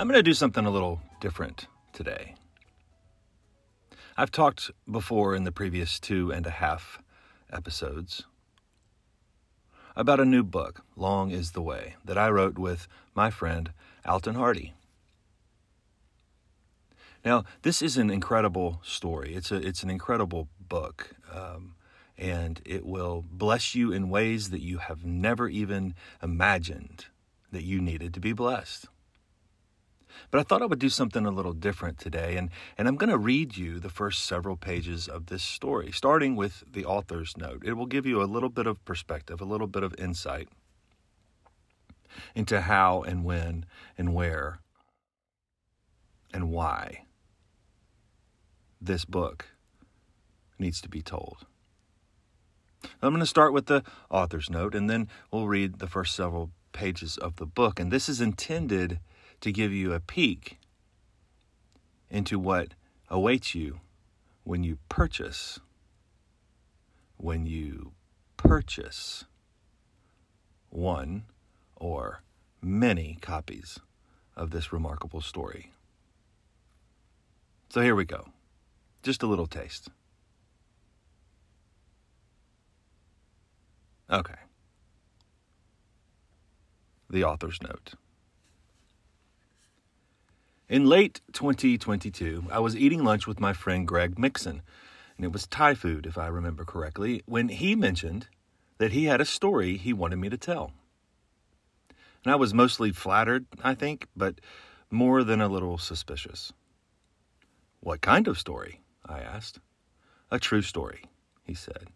I'm going to do something a little different today. I've talked before in the previous two and a half episodes about a new book, Long is the Way, that I wrote with my friend Alton Hardy. Now, this is an incredible story. It's a it's an incredible book, um, and it will bless you in ways that you have never even imagined that you needed to be blessed. But I thought I would do something a little different today, and, and I'm going to read you the first several pages of this story, starting with the author's note. It will give you a little bit of perspective, a little bit of insight into how and when and where and why this book needs to be told. I'm going to start with the author's note, and then we'll read the first several pages of the book. And this is intended to give you a peek into what awaits you when you purchase. When you purchase one or many copies of this remarkable story. So here we go. Just a little taste. Okay. The author's note. In late 2022, I was eating lunch with my friend Greg Mixon, and it was Thai food, if I remember correctly, when he mentioned that he had a story he wanted me to tell. And I was mostly flattered, I think, but more than a little suspicious. What kind of story? I asked. A true story, he said.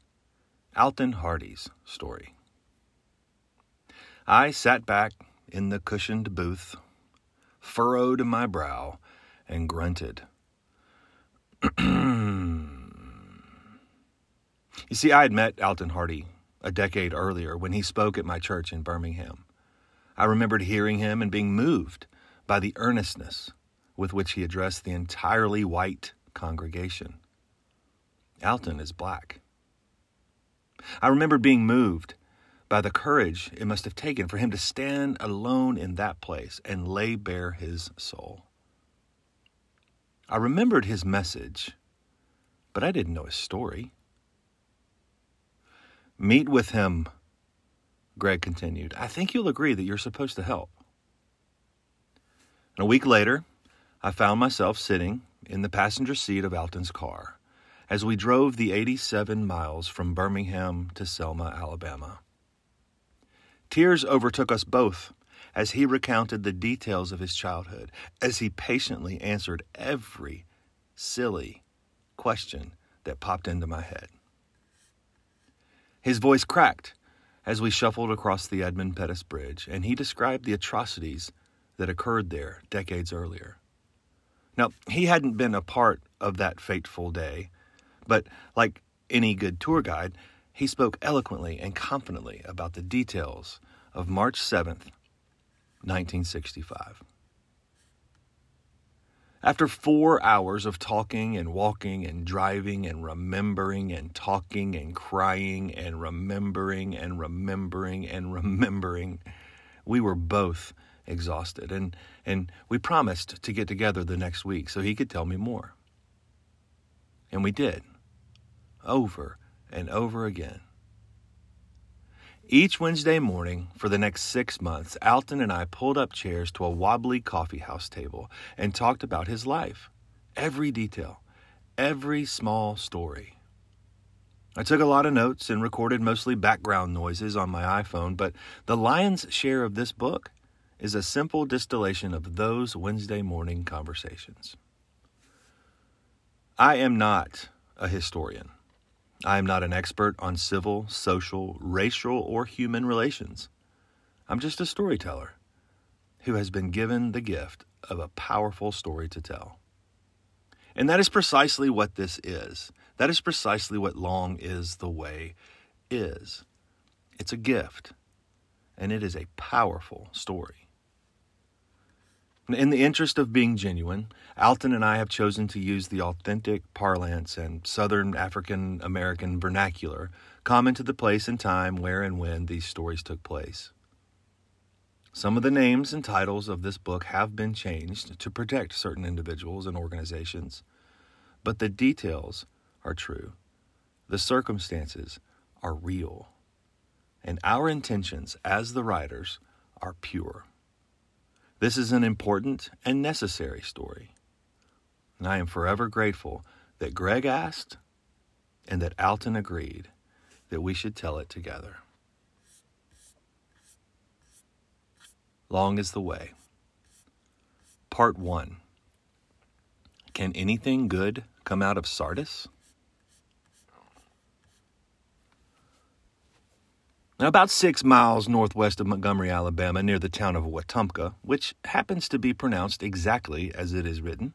Alton Hardy's story. I sat back in the cushioned booth furrowed my brow, and grunted. you see, I had met Alton Hardy a decade earlier when he spoke at my church in Birmingham. I remembered hearing him and being moved by the earnestness with which he addressed the entirely white congregation. Alton is black. I remembered being moved by the courage it must have taken for him to stand alone in that place and lay bare his soul. I remembered his message, but I didn't know his story. Meet with him, Greg continued. I think you'll agree that you're supposed to help. And a week later, I found myself sitting in the passenger seat of Alton's car as we drove the 87 miles from Birmingham to Selma, Alabama. Tears overtook us both as he recounted the details of his childhood, as he patiently answered every silly question that popped into my head. His voice cracked as we shuffled across the Edmund Pettus Bridge, and he described the atrocities that occurred there decades earlier. Now, he hadn't been a part of that fateful day, but like any good tour guide, he spoke eloquently and confidently about the details of March 7th, 1965. After four hours of talking and walking and driving and remembering and talking and crying and remembering and remembering and remembering, we were both exhausted. And, and we promised to get together the next week so he could tell me more. And we did, over and over again. Each Wednesday morning for the next six months, Alton and I pulled up chairs to a wobbly coffee house table and talked about his life. Every detail, every small story. I took a lot of notes and recorded mostly background noises on my iPhone, but the lion's share of this book is a simple distillation of those Wednesday morning conversations. I am not a historian. I am not an expert on civil, social, racial, or human relations. I'm just a storyteller who has been given the gift of a powerful story to tell. And that is precisely what this is. That is precisely what Long is the Way is. It's a gift, and it is a powerful story. In the interest of being genuine, Alton and I have chosen to use the authentic parlance and Southern African American vernacular common to the place and time where and when these stories took place. Some of the names and titles of this book have been changed to protect certain individuals and organizations, but the details are true. The circumstances are real. And our intentions as the writers are pure. This is an important and necessary story. And I am forever grateful that Greg asked and that Alton agreed that we should tell it together. Long is the way. Part 1 Can anything good come out of Sardis? About six miles northwest of Montgomery, Alabama, near the town of Wetumpka, which happens to be pronounced exactly as it is written,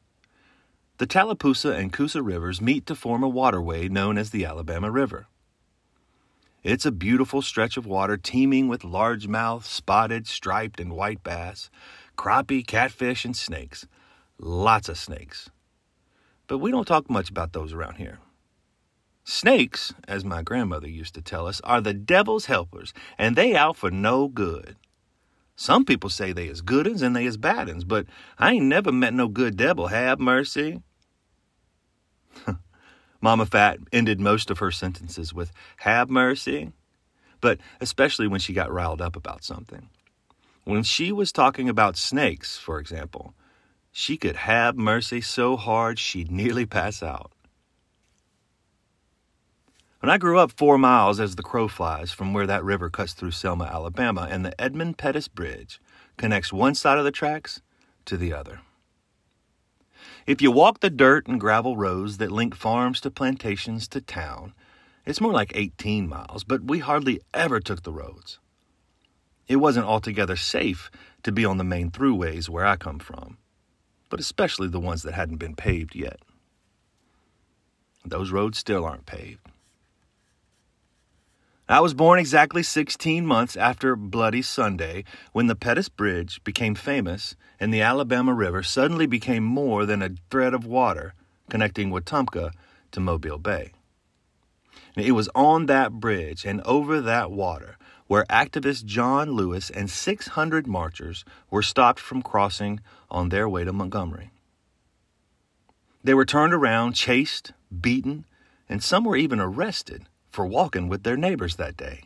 the Tallapoosa and Coosa rivers meet to form a waterway known as the Alabama River. It's a beautiful stretch of water teeming with largemouth, spotted, striped, and white bass, crappie, catfish, and snakes. Lots of snakes. But we don't talk much about those around here. Snakes, as my grandmother used to tell us, are the devil's helpers, and they out for no good. Some people say they is good uns and they is bad uns, but I ain't never met no good devil, have mercy. Mama Fat ended most of her sentences with, have mercy, but especially when she got riled up about something. When she was talking about snakes, for example, she could have mercy so hard she'd nearly pass out. When I grew up four miles as the crow flies from where that river cuts through Selma, Alabama, and the Edmund Pettus Bridge connects one side of the tracks to the other. If you walk the dirt and gravel roads that link farms to plantations to town, it's more like 18 miles, but we hardly ever took the roads. It wasn't altogether safe to be on the main throughways where I come from, but especially the ones that hadn't been paved yet. Those roads still aren't paved. I was born exactly 16 months after Bloody Sunday when the Pettus Bridge became famous and the Alabama River suddenly became more than a thread of water connecting Wetumpka to Mobile Bay. it was on that bridge and over that water where activist John Lewis and 600 marchers were stopped from crossing on their way to Montgomery. They were turned around, chased, beaten, and some were even arrested for walking with their neighbors that day.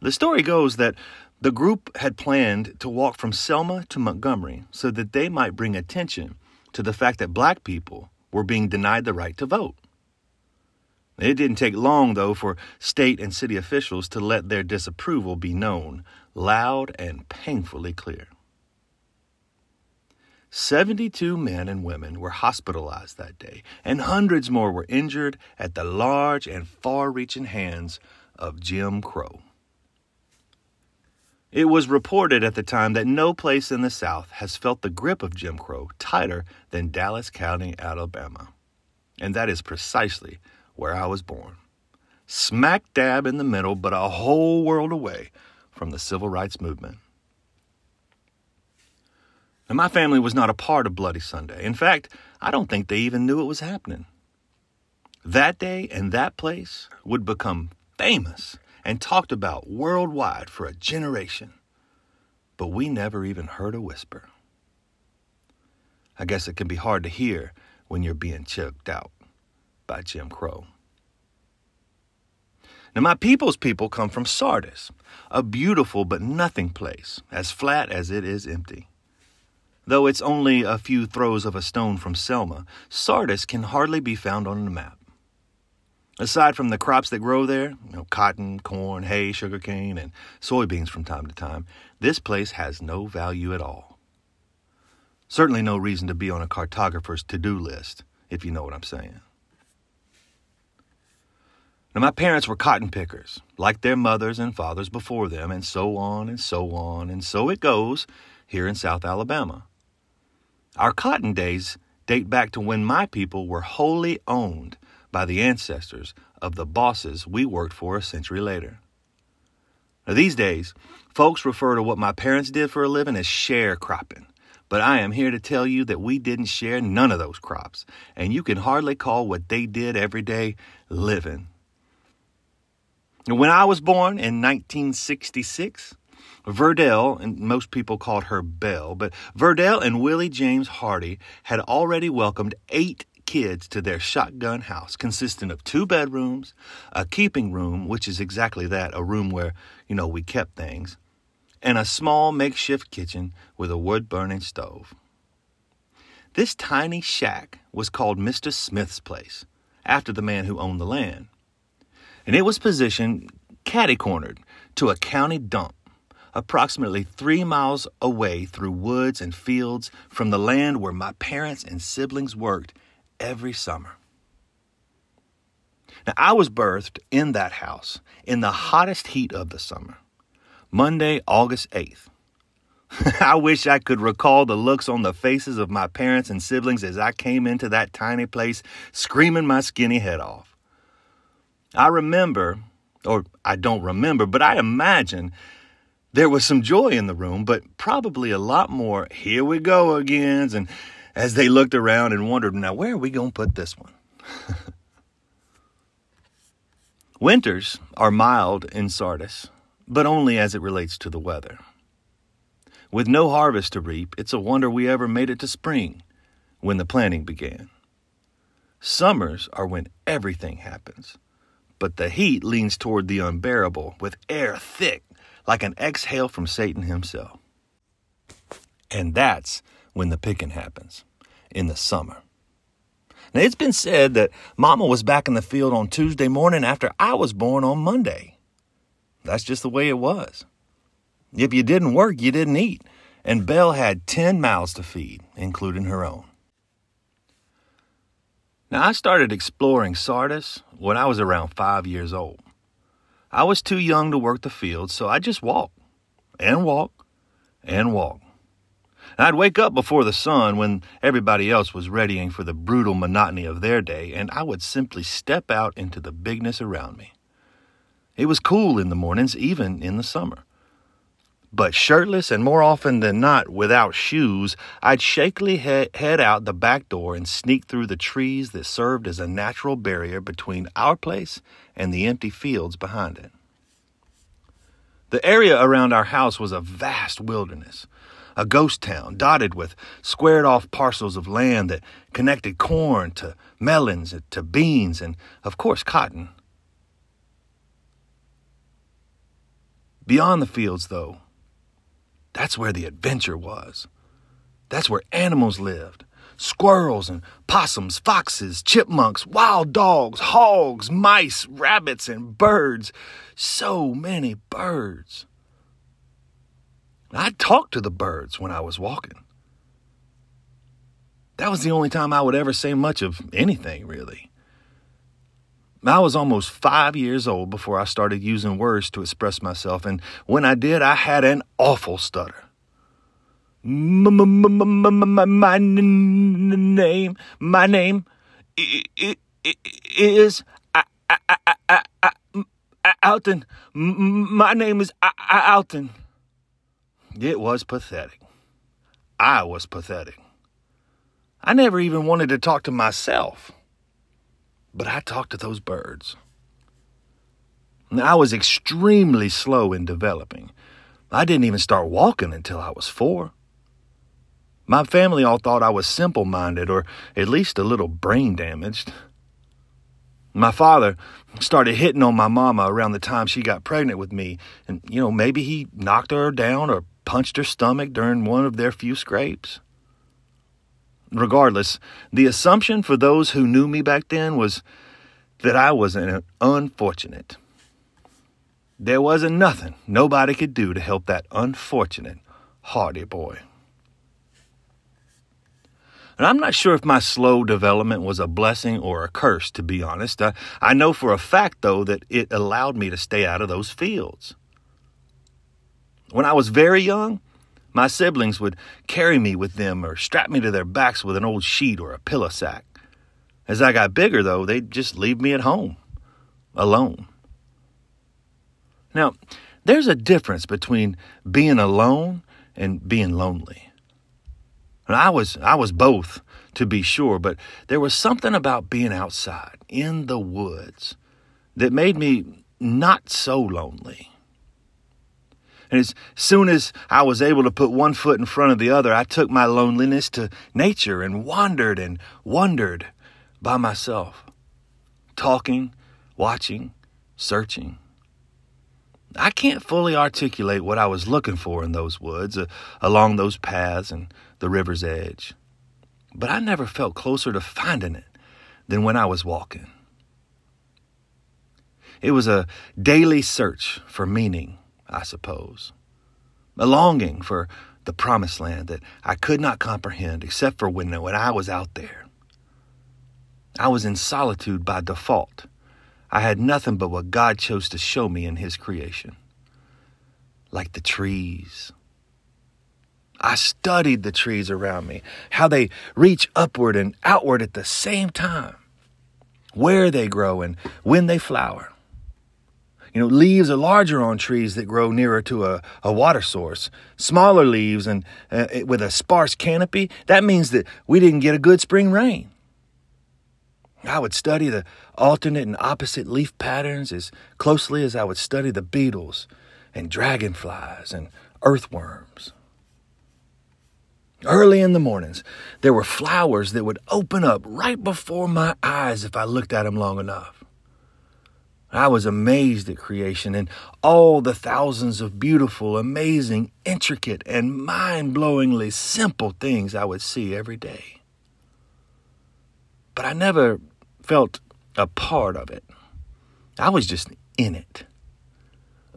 The story goes that the group had planned to walk from Selma to Montgomery so that they might bring attention to the fact that black people were being denied the right to vote. It didn't take long, though, for state and city officials to let their disapproval be known loud and painfully clear. 72 men and women were hospitalized that day, and hundreds more were injured at the large and far reaching hands of Jim Crow. It was reported at the time that no place in the South has felt the grip of Jim Crow tighter than Dallas County, Alabama. And that is precisely where I was born. Smack dab in the middle, but a whole world away from the civil rights movement. My family was not a part of Bloody Sunday. In fact, I don't think they even knew it was happening. That day and that place would become famous and talked about worldwide for a generation. But we never even heard a whisper. I guess it can be hard to hear when you're being choked out by Jim Crow. Now, my people's people come from Sardis, a beautiful but nothing place, as flat as it is empty. Though it's only a few throws of a stone from Selma, Sardis can hardly be found on the map. Aside from the crops that grow there, you know, cotton, corn, hay, sugarcane, and soybeans from time to time, this place has no value at all. Certainly no reason to be on a cartographer's to do list, if you know what I'm saying. Now, my parents were cotton pickers, like their mothers and fathers before them, and so on and so on, and so it goes here in South Alabama. Our cotton days date back to when my people were wholly owned by the ancestors of the bosses we worked for a century later. Now, these days, folks refer to what my parents did for a living as sharecropping, but I am here to tell you that we didn't share none of those crops, and you can hardly call what they did every day living. When I was born in 1966, Verdell, and most people called her Belle, but Verdell and Willie James Hardy had already welcomed eight kids to their shotgun house consisting of two bedrooms, a keeping room, which is exactly that, a room where, you know, we kept things, and a small makeshift kitchen with a wood burning stove. This tiny shack was called Mr. Smith's place, after the man who owned the land. And it was positioned catty cornered to a county dump, approximately three miles away through woods and fields from the land where my parents and siblings worked every summer. Now, I was birthed in that house in the hottest heat of the summer, Monday, August 8th. I wish I could recall the looks on the faces of my parents and siblings as I came into that tiny place screaming my skinny head off. I remember, or I don't remember, but I imagine there was some joy in the room, but probably a lot more, here we go again, and as they looked around and wondered, now where are we going to put this one? Winters are mild in Sardis, but only as it relates to the weather. With no harvest to reap, it's a wonder we ever made it to spring when the planting began. Summers are when everything happens, but the heat leans toward the unbearable with air thick like an exhale from Satan himself. And that's when the picking happens in the summer. Now, it's been said that Mama was back in the field on Tuesday morning after I was born on Monday. That's just the way it was. If you didn't work, you didn't eat. And Belle had 10 mouths to feed, including her own. Now, I started exploring Sardis when I was around five years old. I was too young to work the field, so I just walked and walked and walked. I'd wake up before the sun when everybody else was readying for the brutal monotony of their day, and I would simply step out into the bigness around me. It was cool in the mornings, even in the summer. But shirtless and more often than not without shoes, I'd shakily he- head out the back door and sneak through the trees that served as a natural barrier between our place and the empty fields behind it. The area around our house was a vast wilderness, a ghost town dotted with squared off parcels of land that connected corn to melons to beans and, of course, cotton. Beyond the fields, though, that's where the adventure was. That's where animals lived squirrels and possums, foxes, chipmunks, wild dogs, hogs, mice, rabbits, and birds. So many birds. I talked to the birds when I was walking. That was the only time I would ever say much of anything, really. I was almost five years old before I started using words to express myself, and when I did, I had an awful stutter. My name, my name is Alton. My name is Alton. It was pathetic. I was pathetic. I never even wanted to talk to myself. But I talked to those birds. I was extremely slow in developing. I didn't even start walking until I was four. My family all thought I was simple minded or at least a little brain damaged. My father started hitting on my mama around the time she got pregnant with me, and, you know, maybe he knocked her down or punched her stomach during one of their few scrapes. Regardless, the assumption for those who knew me back then was that I was an unfortunate. There wasn't nothing nobody could do to help that unfortunate Hardy boy. And I'm not sure if my slow development was a blessing or a curse, to be honest. I, I know for a fact, though, that it allowed me to stay out of those fields. When I was very young, my siblings would carry me with them or strap me to their backs with an old sheet or a pillow sack. As I got bigger, though, they'd just leave me at home, alone. Now, there's a difference between being alone and being lonely. And I was I was both, to be sure, but there was something about being outside in the woods that made me not so lonely. And as soon as I was able to put one foot in front of the other, I took my loneliness to nature and wandered and wondered by myself, talking, watching, searching. I can't fully articulate what I was looking for in those woods, uh, along those paths and the river's edge, but I never felt closer to finding it than when I was walking. It was a daily search for meaning, I suppose, a longing for the promised land that I could not comprehend except for when, when I was out there. I was in solitude by default. I had nothing but what God chose to show me in His creation, like the trees. I studied the trees around me, how they reach upward and outward at the same time, where they grow and when they flower. You know, leaves are larger on trees that grow nearer to a, a water source. Smaller leaves and uh, with a sparse canopy, that means that we didn't get a good spring rain. I would study the alternate and opposite leaf patterns as closely as I would study the beetles and dragonflies and earthworms. Early in the mornings, there were flowers that would open up right before my eyes if I looked at them long enough. I was amazed at creation and all the thousands of beautiful, amazing, intricate, and mind blowingly simple things I would see every day. But I never felt a part of it. I was just in it,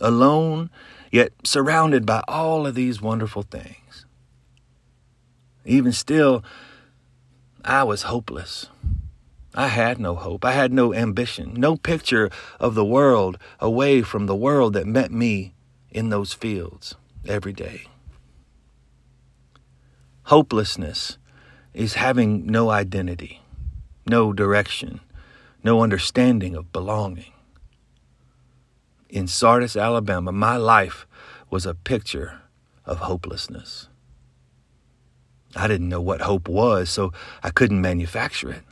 alone, yet surrounded by all of these wonderful things. Even still, I was hopeless. I had no hope. I had no ambition, no picture of the world away from the world that met me in those fields every day. Hopelessness is having no identity, no direction, no understanding of belonging. In Sardis, Alabama, my life was a picture of hopelessness. I didn't know what hope was, so I couldn't manufacture it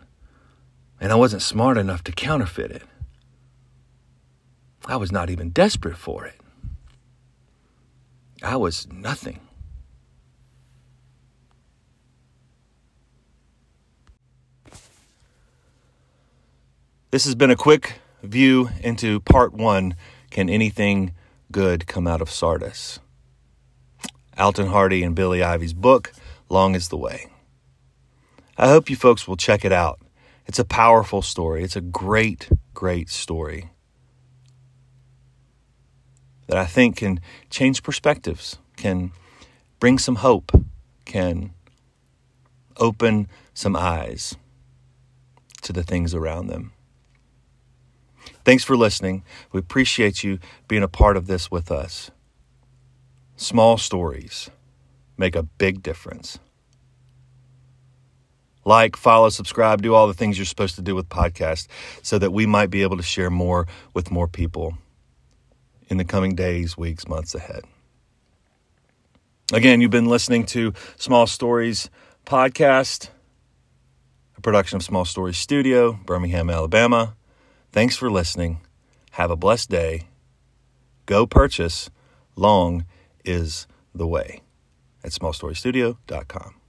and I wasn't smart enough to counterfeit it. I was not even desperate for it. I was nothing. This has been a quick view into part one Can Anything Good Come Out of Sardis? Alton Hardy and Billy Ivey's book, Long is the Way. I hope you folks will check it out. It's a powerful story. It's a great, great story that I think can change perspectives, can bring some hope, can open some eyes to the things around them. Thanks for listening. We appreciate you being a part of this with us. Small stories make a big difference like, follow, subscribe, do all the things you're supposed to do with podcasts so that we might be able to share more with more people in the coming days, weeks, months ahead. Again, you've been listening to Small Stories Podcast, a production of Small Stories Studio, Birmingham, Alabama. Thanks for listening. Have a blessed day. Go purchase Long is the Way at smallstorystudio.com.